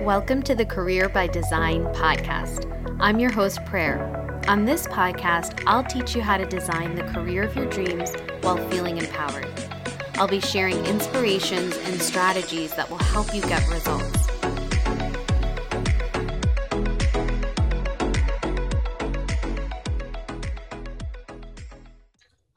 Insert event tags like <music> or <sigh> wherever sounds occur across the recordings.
Welcome to the Career by Design podcast. I'm your host, Prayer. On this podcast, I'll teach you how to design the career of your dreams while feeling empowered. I'll be sharing inspirations and strategies that will help you get results.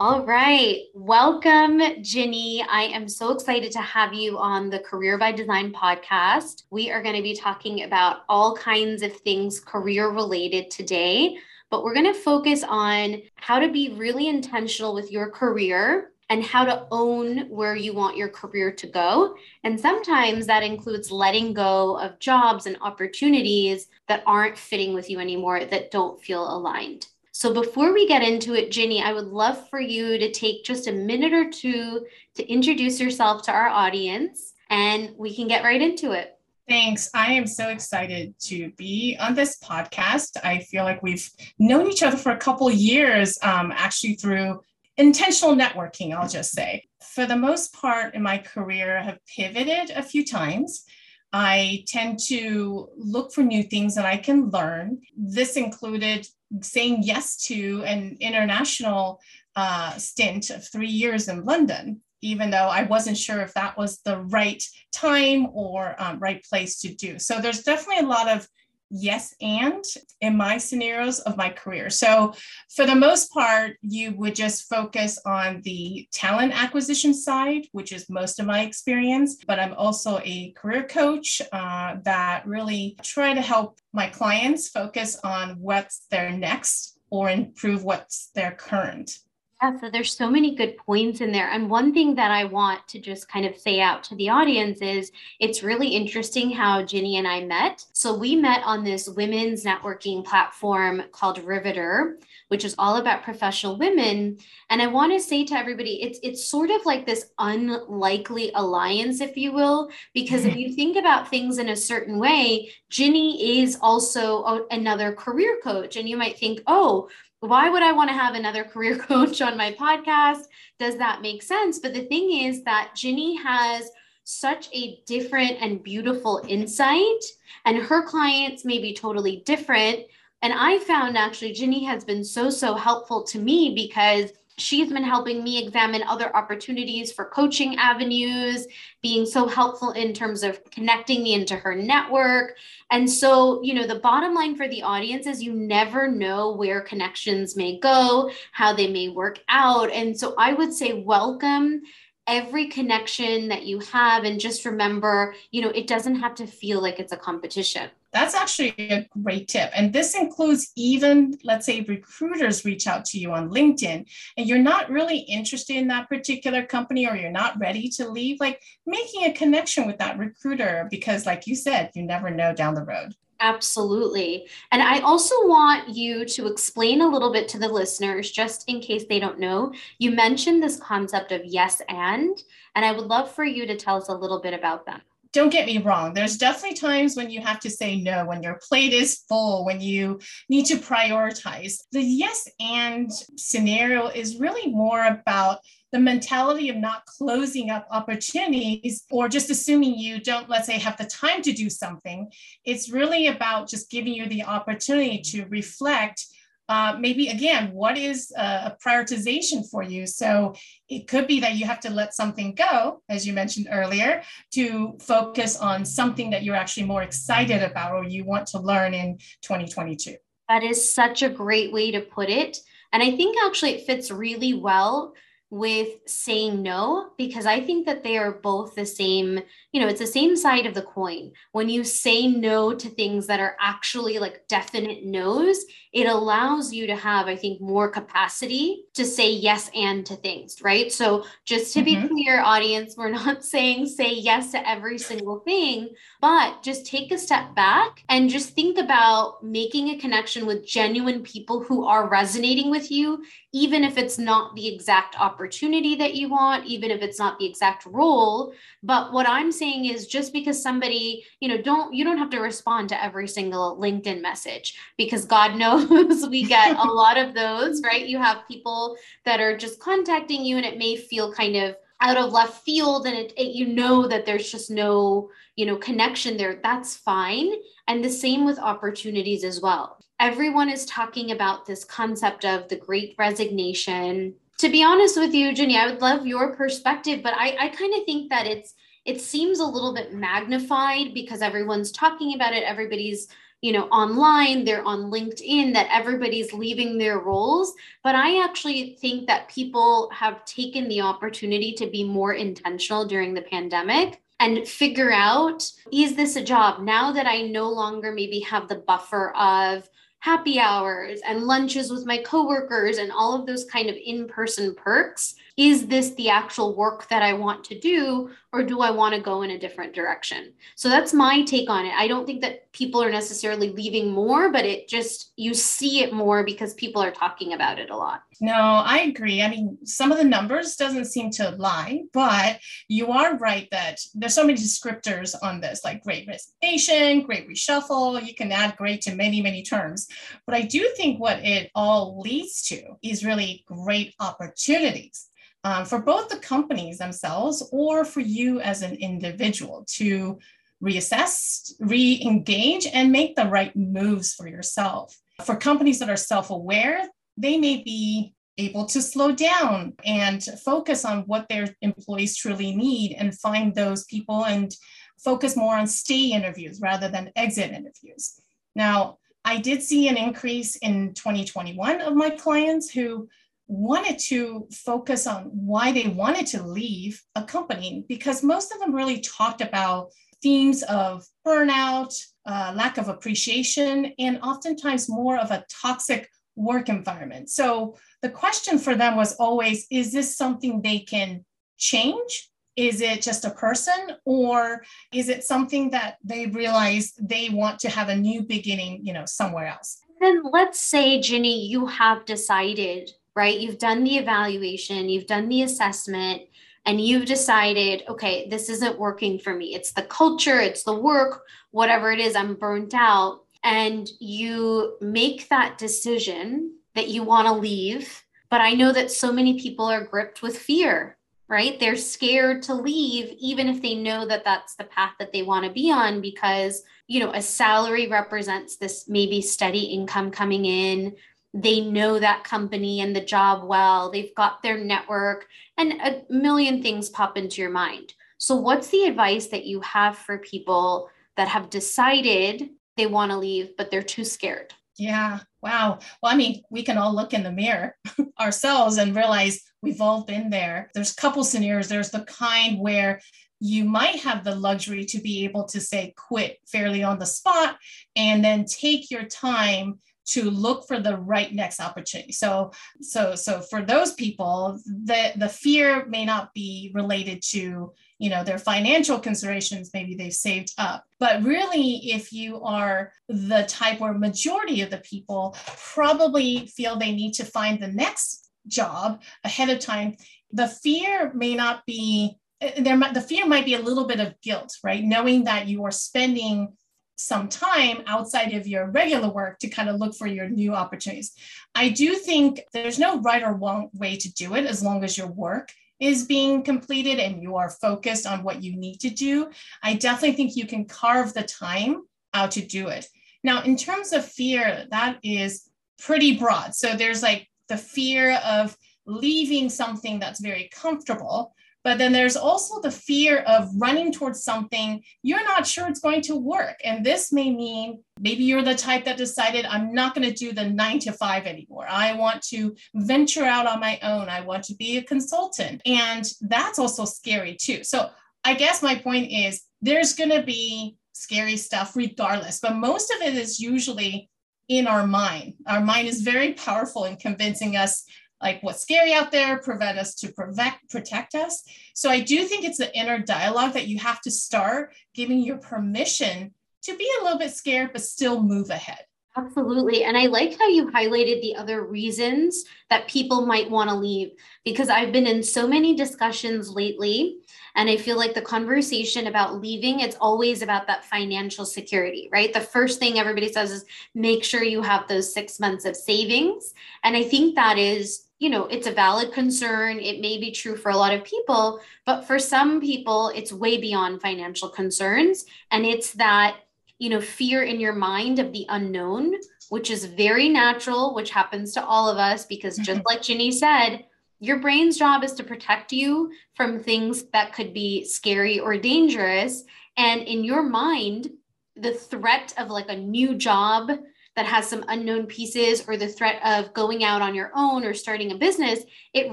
All right. Welcome, Ginny. I am so excited to have you on the Career by Design podcast. We are going to be talking about all kinds of things career related today, but we're going to focus on how to be really intentional with your career and how to own where you want your career to go. And sometimes that includes letting go of jobs and opportunities that aren't fitting with you anymore, that don't feel aligned. So before we get into it, Ginny, I would love for you to take just a minute or two to introduce yourself to our audience and we can get right into it. Thanks. I am so excited to be on this podcast. I feel like we've known each other for a couple years, um, actually through intentional networking, I'll just say. For the most part in my career, I have pivoted a few times. I tend to look for new things that I can learn. This included saying yes to an international uh, stint of three years in London, even though I wasn't sure if that was the right time or um, right place to do. So there's definitely a lot of yes and in my scenarios of my career. So, for the most part, you would just focus on the talent acquisition side, which is most of my experience. But I'm also a career coach uh, that really try to help my clients focus on what's their next or improve what's their current. Yeah, so there's so many good points in there. And one thing that I want to just kind of say out to the audience is it's really interesting how Ginny and I met. So we met on this women's networking platform called Riveter, which is all about professional women. And I want to say to everybody, it's it's sort of like this unlikely alliance, if you will, because if <laughs> you think about things in a certain way, Ginny is also a, another career coach. And you might think, oh, why would I want to have another career <laughs> coach on my podcast? Does that make sense? But the thing is that Ginny has such a different and beautiful insight, and her clients may be totally different. And I found actually Ginny has been so, so helpful to me because she's been helping me examine other opportunities for coaching avenues, being so helpful in terms of connecting me into her network. And so, you know, the bottom line for the audience is you never know where connections may go, how they may work out. And so I would say, welcome every connection that you have and just remember you know it doesn't have to feel like it's a competition that's actually a great tip and this includes even let's say recruiters reach out to you on linkedin and you're not really interested in that particular company or you're not ready to leave like making a connection with that recruiter because like you said you never know down the road Absolutely. And I also want you to explain a little bit to the listeners, just in case they don't know. You mentioned this concept of yes and, and I would love for you to tell us a little bit about that. Don't get me wrong. There's definitely times when you have to say no, when your plate is full, when you need to prioritize. The yes and scenario is really more about the mentality of not closing up opportunities or just assuming you don't, let's say, have the time to do something. It's really about just giving you the opportunity to reflect. Uh, maybe again, what is a prioritization for you? So it could be that you have to let something go, as you mentioned earlier, to focus on something that you're actually more excited about or you want to learn in 2022. That is such a great way to put it. And I think actually it fits really well with saying no because I think that they are both the same, you know, it's the same side of the coin. When you say no to things that are actually like definite no's, it allows you to have, I think, more capacity to say yes and to things, right? So, just to mm-hmm. be clear, audience, we're not <laughs> saying say yes to every single thing, but just take a step back and just think about making a connection with genuine people who are resonating with you, even if it's not the exact opportunity that you want, even if it's not the exact role. But what I'm saying is just because somebody, you know, don't, you don't have to respond to every single LinkedIn message because God <laughs> knows we get a lot of those, right? You have people that are just contacting you and it may feel kind of out of left field and it, it, you know that there's just no you know connection there that's fine. And the same with opportunities as well. Everyone is talking about this concept of the great resignation. To be honest with you ginny i would love your perspective but i, I kind of think that it's it seems a little bit magnified because everyone's talking about it everybody's you know online they're on linkedin that everybody's leaving their roles. But i actually think that people have taken the opportunity to be more intentional during the pandemic and figure out is this a job? Now that i no longer maybe have the buffer of happy hours and lunches with my coworkers and all of those kind of in-person perks is this the actual work that I want to do, or do I want to go in a different direction? So that's my take on it. I don't think that people are necessarily leaving more, but it just, you see it more because people are talking about it a lot. No, I agree. I mean, some of the numbers doesn't seem to lie, but you are right that there's so many descriptors on this, like great resignation, great reshuffle. You can add great to many, many terms. But I do think what it all leads to is really great opportunities um, for both the companies themselves or for you as an individual to reassess, re engage, and make the right moves for yourself. For companies that are self aware, they may be able to slow down and focus on what their employees truly need and find those people and focus more on stay interviews rather than exit interviews. Now, I did see an increase in 2021 of my clients who wanted to focus on why they wanted to leave a company because most of them really talked about themes of burnout, uh, lack of appreciation, and oftentimes more of a toxic work environment. So the question for them was always is this something they can change? Is it just a person, or is it something that they realize they want to have a new beginning, you know, somewhere else? Then let's say, Ginny, you have decided right? You've done the evaluation, you've done the assessment, and you've decided, okay, this isn't working for me. It's the culture, it's the work, whatever it is, I'm burnt out. And you make that decision that you want to leave. But I know that so many people are gripped with fear, right? They're scared to leave, even if they know that that's the path that they want to be on, because, you know, a salary represents this maybe steady income coming in they know that company and the job well, they've got their network, and a million things pop into your mind. So, what's the advice that you have for people that have decided they want to leave, but they're too scared? Yeah. Wow. Well, I mean, we can all look in the mirror <laughs> ourselves and realize we've all been there. There's a couple scenarios. There's the kind where you might have the luxury to be able to say quit fairly on the spot and then take your time to look for the right next opportunity. So, so, so for those people, the the fear may not be related to you know their financial considerations. Maybe they've saved up, but really, if you are the type where majority of the people probably feel they need to find the next job ahead of time, the fear may not be eh, there. The fear might be a little bit of guilt, right? Knowing that you are spending some time outside of your regular work to kind of look for your new opportunities. I do think there's no right or wrong way to do it as long as your work is being completed and you are focused on what you need to do. I definitely think you can carve the time out to do it. Now, in terms of fear, that is pretty broad. So there's like the fear of leaving something that's very comfortable but then there's also the fear of running towards something you're not sure it's going to work. And this may mean maybe you're the type that decided, I'm not going to do the nine to five anymore. I want to venture out on my own. I want to be a consultant. And that's also scary too. So I guess my point is there's going to be scary stuff regardless, but most of it is usually in our mind. Our mind is very powerful in convincing us like what's scary out there, prevent us to protect, protect us. So I do think it's the inner dialogue that you have to start giving your permission to be a little bit scared, but still move ahead. Absolutely. And I like how you highlighted the other reasons that people might want to leave because I've been in so many discussions lately. And I feel like the conversation about leaving, it's always about that financial security, right? The first thing everybody says is make sure you have those six months of savings. And I think that is you know, it's a valid concern. It may be true for a lot of people, but for some people, it's way beyond financial concerns. And it's that, you know, fear in your mind of the unknown, which is very natural, which happens to all of us, because just mm-hmm. like Ginny said, your brain's job is to protect you from things that could be scary or dangerous. And in your mind, the threat of like a new job that has some unknown pieces or the threat of going out on your own or starting a business, it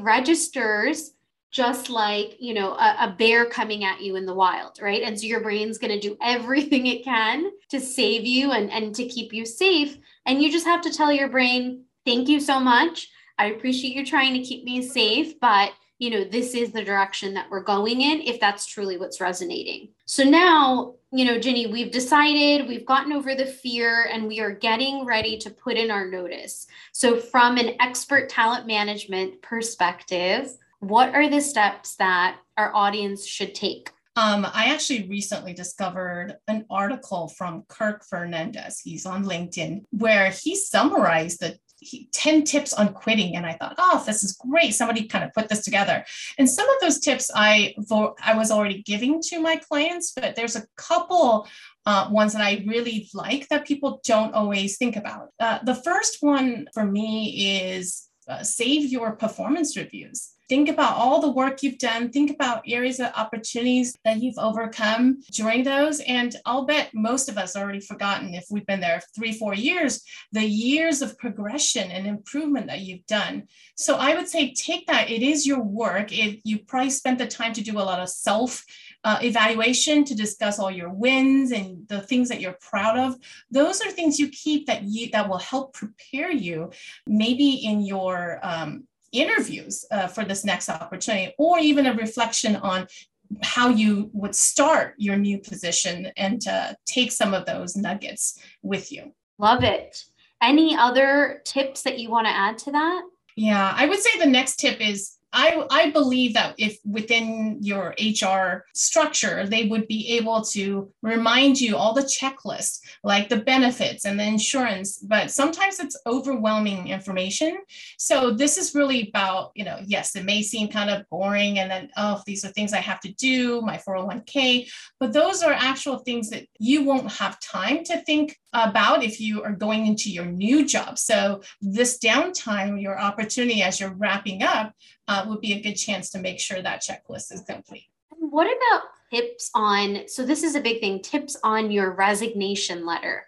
registers just like you know a, a, bear coming at you in the wild right? And so your brain's going to do everything it can to save you and, and to keep you safe. And you just have to tell your brain thank you so much. I appreciate you trying to keep me safe but you know, this is the direction that we're going in if that's truly what's resonating. So now, you know, Ginny, we've decided, we've gotten over the fear, and we are getting ready to put in our notice. So, from an expert talent management perspective, what are the steps that our audience should take? Um, I actually recently discovered an article from Kirk Fernandez. He's on LinkedIn where he summarized the he, 10 tips on quitting. And i thought oh this is great. Somebody kind of put this together. And some of those tips i i was already giving to my clients but there's a couple uh, ones that i really like that people don't always think about. Uh, the first one for me is uh, save your performance reviews think about all the work you've done. Think about areas of opportunities that you've overcome during those. And i'll bet most of us already forgotten if we've been there three four years the years of progression and improvement that you've done. So i would say take that. It is your work. It, you probably spent the time to do a lot of self uh, evaluation to discuss all your wins and the things that you're proud of. Those are things you keep that you that will help prepare you maybe in your um, interviews uh, for this next opportunity, or even a reflection on how you would start your new position and to take some of those nuggets with you. Love it. Any other tips that you want to add to that? Yeah, I would say the next tip is I, I believe that if within your HR structure, they would be able to remind you all the checklists, like the benefits and the insurance, but sometimes it's overwhelming information. So this is really about, you know, yes, it may seem kind of boring and then, oh, these are things I have to do, my 401k, but those are actual things that you won't have time to think about if you are going into your new job. So this downtime, your opportunity as you're wrapping up, uh, would be a good chance to make sure that checklist is complete. What about tips on? So this is a big thing. Tips on your resignation letter.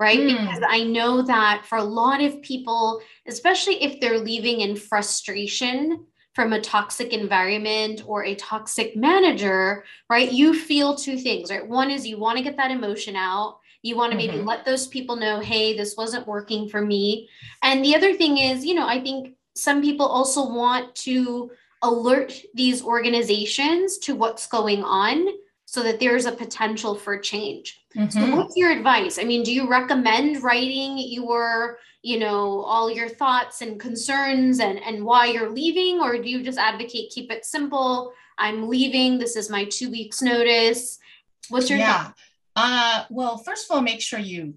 Right. Mm. Because I know that for a lot of people, especially if they're leaving in frustration from a toxic environment or a toxic manager, right? You feel two things, right? One is you want to get that emotion out you want to maybe mm-hmm. let those people know, hey, this wasn't working for me. And the other thing is, you know, I think some people also want to alert these organizations to what's going on so that there's a potential for change. Mm-hmm. So what's your advice? I mean, do you recommend writing your, you know, all your thoughts and concerns and and why you're leaving or do you just advocate keep it simple? I'm leaving. This is my 2 weeks notice. What's your yeah. Thought? Uh, well, first of all, make sure you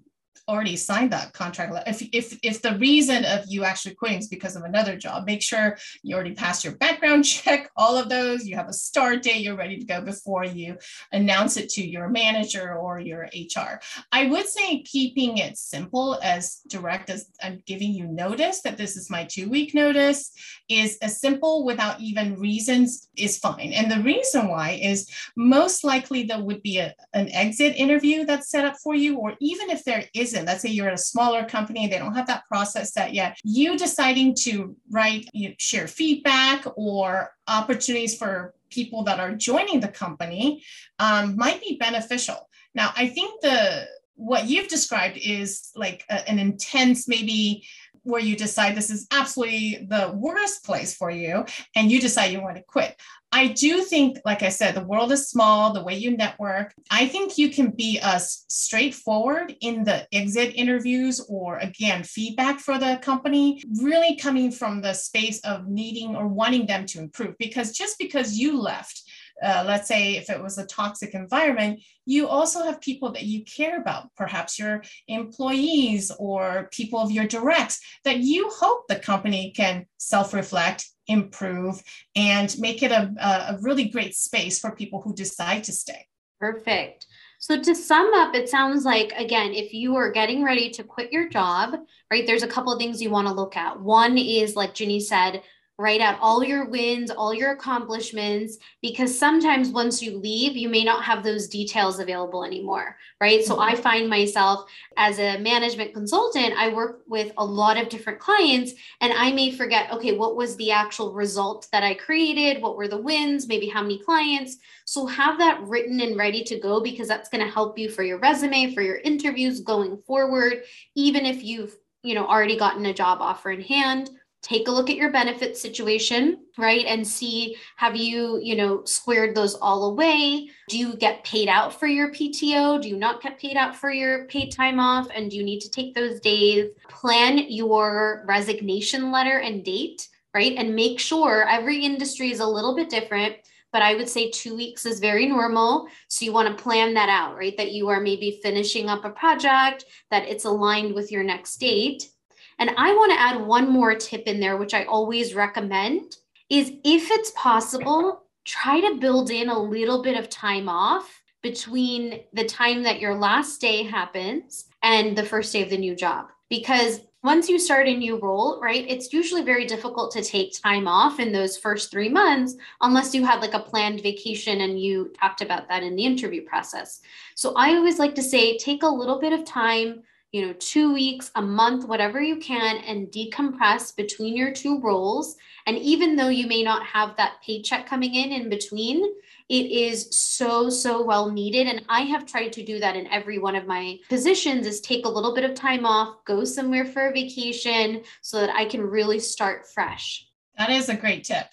already signed that contract. If, if, if the reason of you actually quitting is because of another job, make sure you already passed your background <laughs> check, all of those, you have a start date, you're ready to go before you announce it to your manager or your HR. I would say keeping it simple as direct as I'm giving you notice that this is my two week notice is as simple without even reasons is fine. And the reason why is most likely there would be a, an exit interview that's set up for you, or even if there isn't, Let's say you're at a smaller company, they don't have that process set yet. You deciding to write, you share feedback or opportunities for people that are joining the company um, might be beneficial. Now, I think the what you've described is like a, an intense, maybe where you decide this is absolutely the worst place for you and you decide you want to quit. I do think, like I said, the world is small, the way you network. I think you can be as straightforward in the exit interviews or, again, feedback for the company, really coming from the space of needing or wanting them to improve. Because just because you left, uh, let's say if it was a toxic environment, you also have people that you care about, perhaps your employees or people of your directs that you hope the company can self reflect, improve, and make it a, a really great space for people who decide to stay. Perfect. So to sum up, it sounds like again, if you are getting ready to quit your job, right, there's a couple of things you want to look at. One is like Ginny said, write out all your wins, all your accomplishments, because sometimes once you leave, you may not have those details available anymore, right? So I mm-hmm. find myself as a management consultant, I work with a lot of different clients, and I may forget, okay, what was the actual result that I created? What were the wins? Maybe how many clients? So have that written and ready to go because that's going to help you for your resume, for your interviews going forward, even if you've you know already gotten a job offer in hand take a look at your benefit situation right and see have you you know squared those all away do you get paid out for your pto do you not get paid out for your paid time off and do you need to take those days plan your resignation letter and date right and make sure every industry is a little bit different but I would say two weeks is very normal. So you want to plan that out, right? That you are maybe finishing up a project, that it's aligned with your next date. And I want to add one more tip in there, which I always recommend is if it's possible, try to build in a little bit of time off between the time that your last day happens and the first day of the new job. Because once you start a new role, right, it's usually very difficult to take time off in those first three months unless you had like a planned vacation and you talked about that in the interview process. So I always like to say take a little bit of time you know, two weeks, a month, whatever you can, and decompress between your two roles. And even though you may not have that paycheck coming in in between, it is so, so well needed. And I have tried to do that in every one of my positions is take a little bit of time off, go somewhere for a vacation so that I can really start fresh. That is a great tip.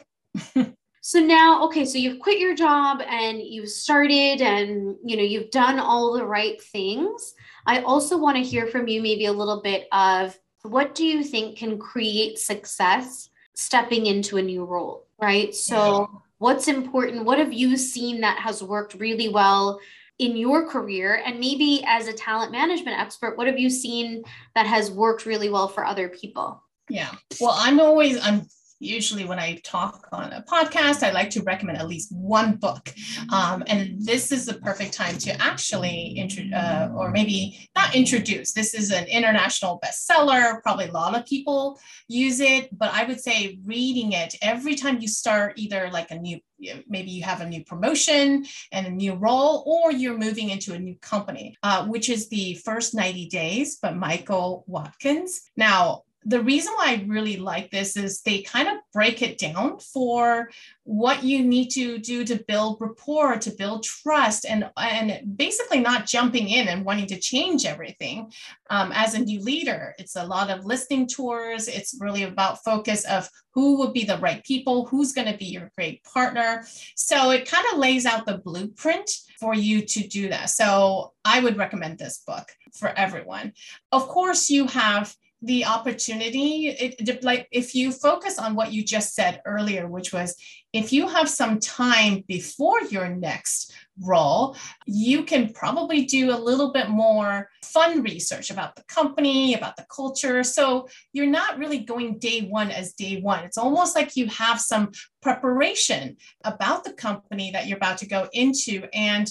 <laughs> so now okay so you've quit your job and you've started and you know you've done all the right things I also want to hear from you maybe a little bit of what do you think can create success stepping into a new role, right? So, what's important? What have you seen that has worked really well in your career? And maybe as a talent management expert, what have you seen that has worked really well for other people? Yeah. Well, I'm always I'm usually when I talk on a podcast, I like to recommend at least one book. Um, and this is the perfect time to actually, intro- uh, or maybe not introduce. This is an international bestseller. Probably a lot of people use it, but I would say reading it every time you start either like a new maybe you have a new promotion and a new role, or you're moving into a new company, uh, which is the first 90 days by Michael Watkins. Now, the reason why I really like this is they kind of break it down for what you need to do to build rapport, to build trust, and, and basically not jumping in and wanting to change everything um, as a new leader. It's a lot of listening tours. It's really about focus of who would be the right people, who's going to be your great partner. So it kind of lays out the blueprint for you to do that. So I would recommend this book for everyone. Of course, you have the opportunity it, like if you focus on what you just said earlier which was if you have some time before your next role you can probably do a little bit more fun research about the company about the culture. So you're not really going day one as day one. It's almost like you have some preparation about the company that you're about to go into. And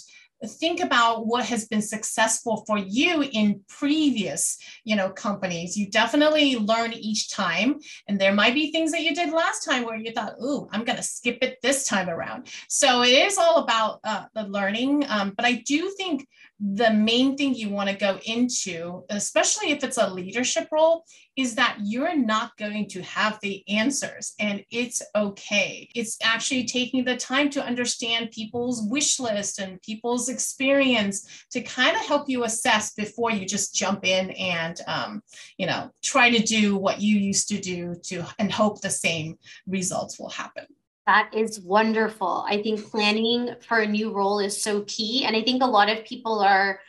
think about what has been successful for you in previous you know companies. You definitely learn each time and there might be things that you did last time where you thought ooh i'm going to skip it this time around. So it is all about uh, the learning um, but i do think the main thing you want to go into, especially if it's a leadership role, is that you're not going to have the answers and it's okay. It's actually taking the time to understand people's wish list and people's experience to kind of help you assess before you just jump in and, um, you know, try to do what you used to do to and hope the same results will happen. That is wonderful. I think planning for a new role is so key. And I think a lot of people are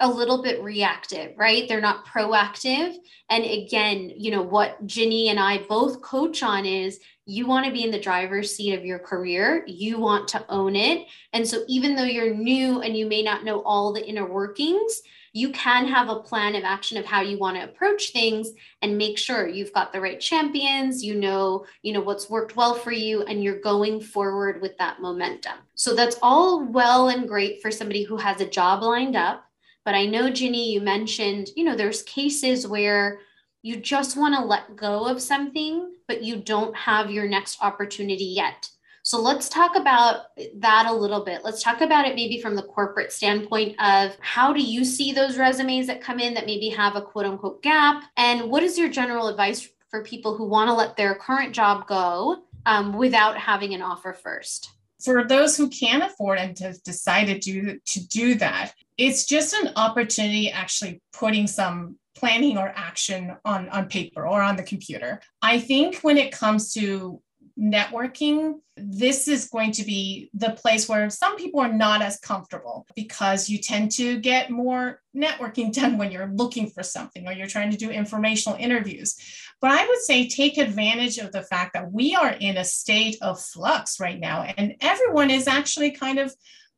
a little bit reactive, right? They're not proactive. And again, you know, what Ginny and I both coach on is you want to be in the driver's seat of your career, you want to own it. And so, even though you're new and you may not know all the inner workings, you can have a plan of action of how you want to approach things and make sure you've got the right champions you know you know what's worked well for you and you're going forward with that momentum. So that's all well and great for somebody who has a job lined up. But i know ginny you mentioned you know there's cases where you just want to let go of something but you don't have your next opportunity yet so let's talk about that a little bit. Let's talk about it maybe from the corporate standpoint of how do you see those resumes that come in that maybe have a quote unquote gap? And what is your general advice for people who want to let their current job go um, without having an offer first? For those who can afford and to decide to do, to do that, it's just an opportunity actually putting some planning or action on, on paper or on the computer. I think when it comes to networking, this is going to be the place where some people are not as comfortable because you tend to get more networking <laughs> done when you're looking for something or you're trying to do informational interviews. But I would say take advantage of the fact that we are in a state of flux right now, and everyone is actually kind of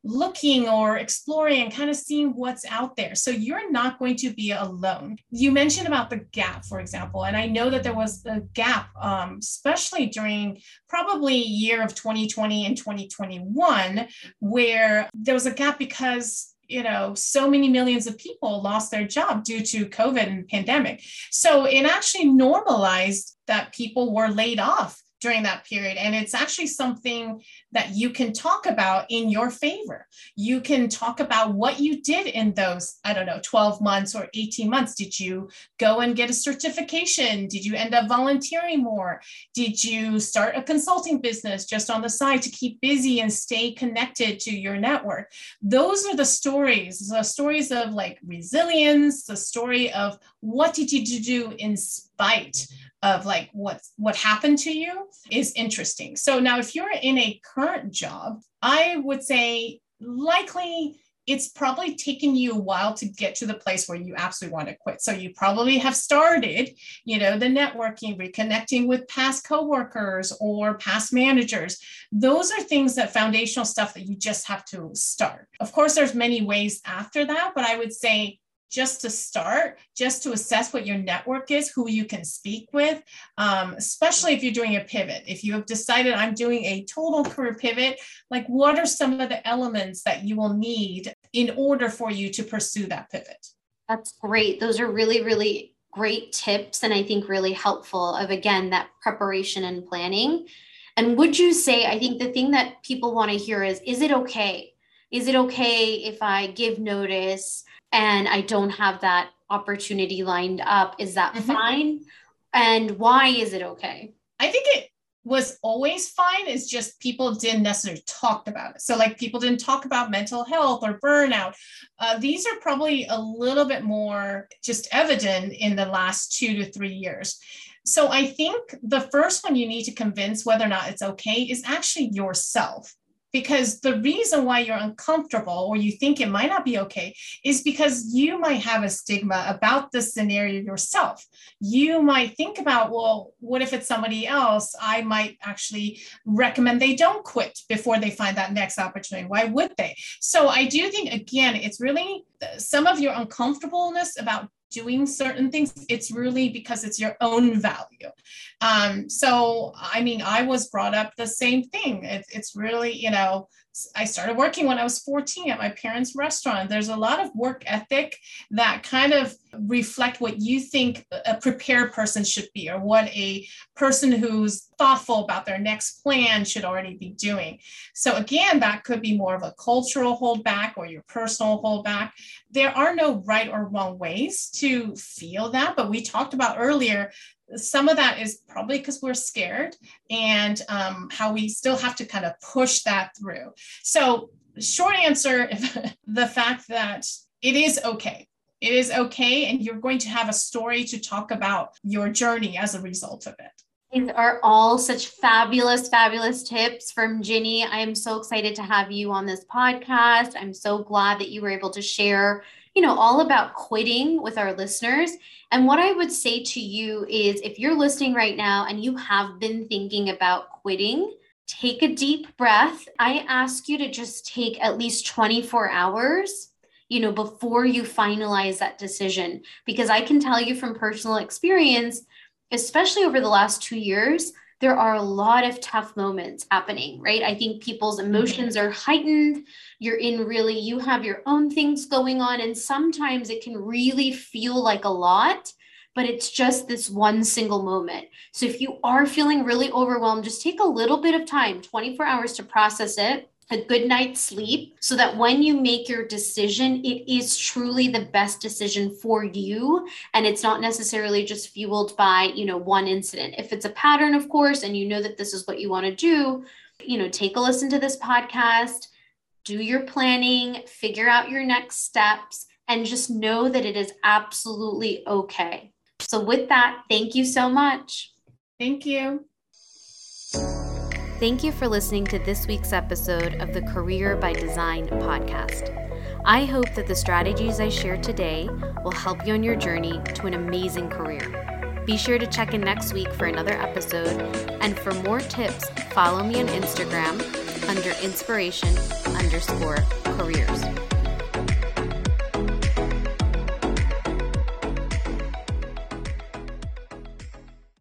looking or exploring and kind of seeing what's out there. So you're not going to be alone. You mentioned about the gap, for example, and I know that there was a gap, um, especially during probably year of 2020 and 2021, where there was a gap because you know so many millions of people lost their job due to covid and pandemic so it actually normalized that people were laid off during that period. And it's actually something that you can talk about in your favor. You can talk about what you did in those, I don't know, 12 months or 18 months. Did you go and get a certification? Did you end up volunteering more? Did you start a consulting business just on the side to keep busy and stay connected to your network? Those are the stories, the stories of like resilience, the story of what did you do in spite of like what what happened to you is interesting. So now if you're in a current job, I would say likely it's probably taken you a while to get to the place where you absolutely want to quit. So you probably have started, you know, the networking, reconnecting with past coworkers or past managers. Those are things that foundational stuff that you just have to start. Of course, there's many ways after that, but I would say just to start, just to assess what your network is, who you can speak with, um, especially if you're doing a pivot. If you have decided I'm doing a total career pivot, like what are some of the elements that you will need in order for you to pursue that pivot? That's great. Those are really, really great tips. And I think really helpful of, again, that preparation and planning. And would you say, I think the thing that people want to hear is, is it okay? Is it okay if I give notice? And I don't have that opportunity lined up, is that mm-hmm. fine? And why is it okay? I think it was always fine. It's just people didn't necessarily talk about it. So, like, people didn't talk about mental health or burnout. Uh, these are probably a little bit more just evident in the last two to three years. So, I think the first one you need to convince whether or not it's okay is actually yourself because the reason why you're uncomfortable or you think it might not be okay is because you might have a stigma about the scenario yourself. You might think about, well, what if it's somebody else? I might actually recommend they don't quit before they find that next opportunity. Why would they? So I do think, again, it's really uh, some of your uncomfortableness about doing certain things it's really because it's your own value um, so i mean i was brought up the same thing it, it's really you know I started working when I was 14 at my parents' restaurant. There's a lot of work ethic that kind of reflect what you think a prepared person should be or what a person who's thoughtful about their next plan should already be doing. So again, that could be more of a cultural holdback or your personal holdback. There are no right or wrong ways to feel that, but we talked about earlier some of that is probably because we're scared and um, how we still have to kind of push that through. So, short answer <laughs> the fact that it is okay. It is okay, and you're going to have a story to talk about your journey as a result of it. These are all such fabulous, fabulous tips from Ginny. I am so excited to have you on this podcast. I'm so glad that you were able to share you know, all about quitting with our listeners. And what I would say to you is if you're listening right now and you have been thinking about quitting, take a deep breath. I ask you to just take at least 24 hours you know before you finalize that decision because i can tell you from personal experience especially over the last 2 years there are a lot of tough moments happening right i think people's mm-hmm. emotions are heightened you're in really you have your own things going on and sometimes it can really feel like a lot but it's just this one single moment. So if you are feeling really overwhelmed, just take a little bit of time, 24 hours to process it a good night's sleep so that when you make your decision, it is truly the best decision for you. And it's not necessarily just fueled by, you know, one incident. If it's a pattern, of course, and you know that this is what you want to do, you know, take a listen to this podcast, do your planning, figure out your next steps, and just know that it is absolutely okay. So, with that, thank you so much. Thank you. Thank you for listening to this week's episode of the Career by Design podcast. I hope that the strategies I shared today will help you on your journey to an amazing career. Be sure to check in next week for another episode, and for more tips, follow me on Instagram under inspiration underscore careers.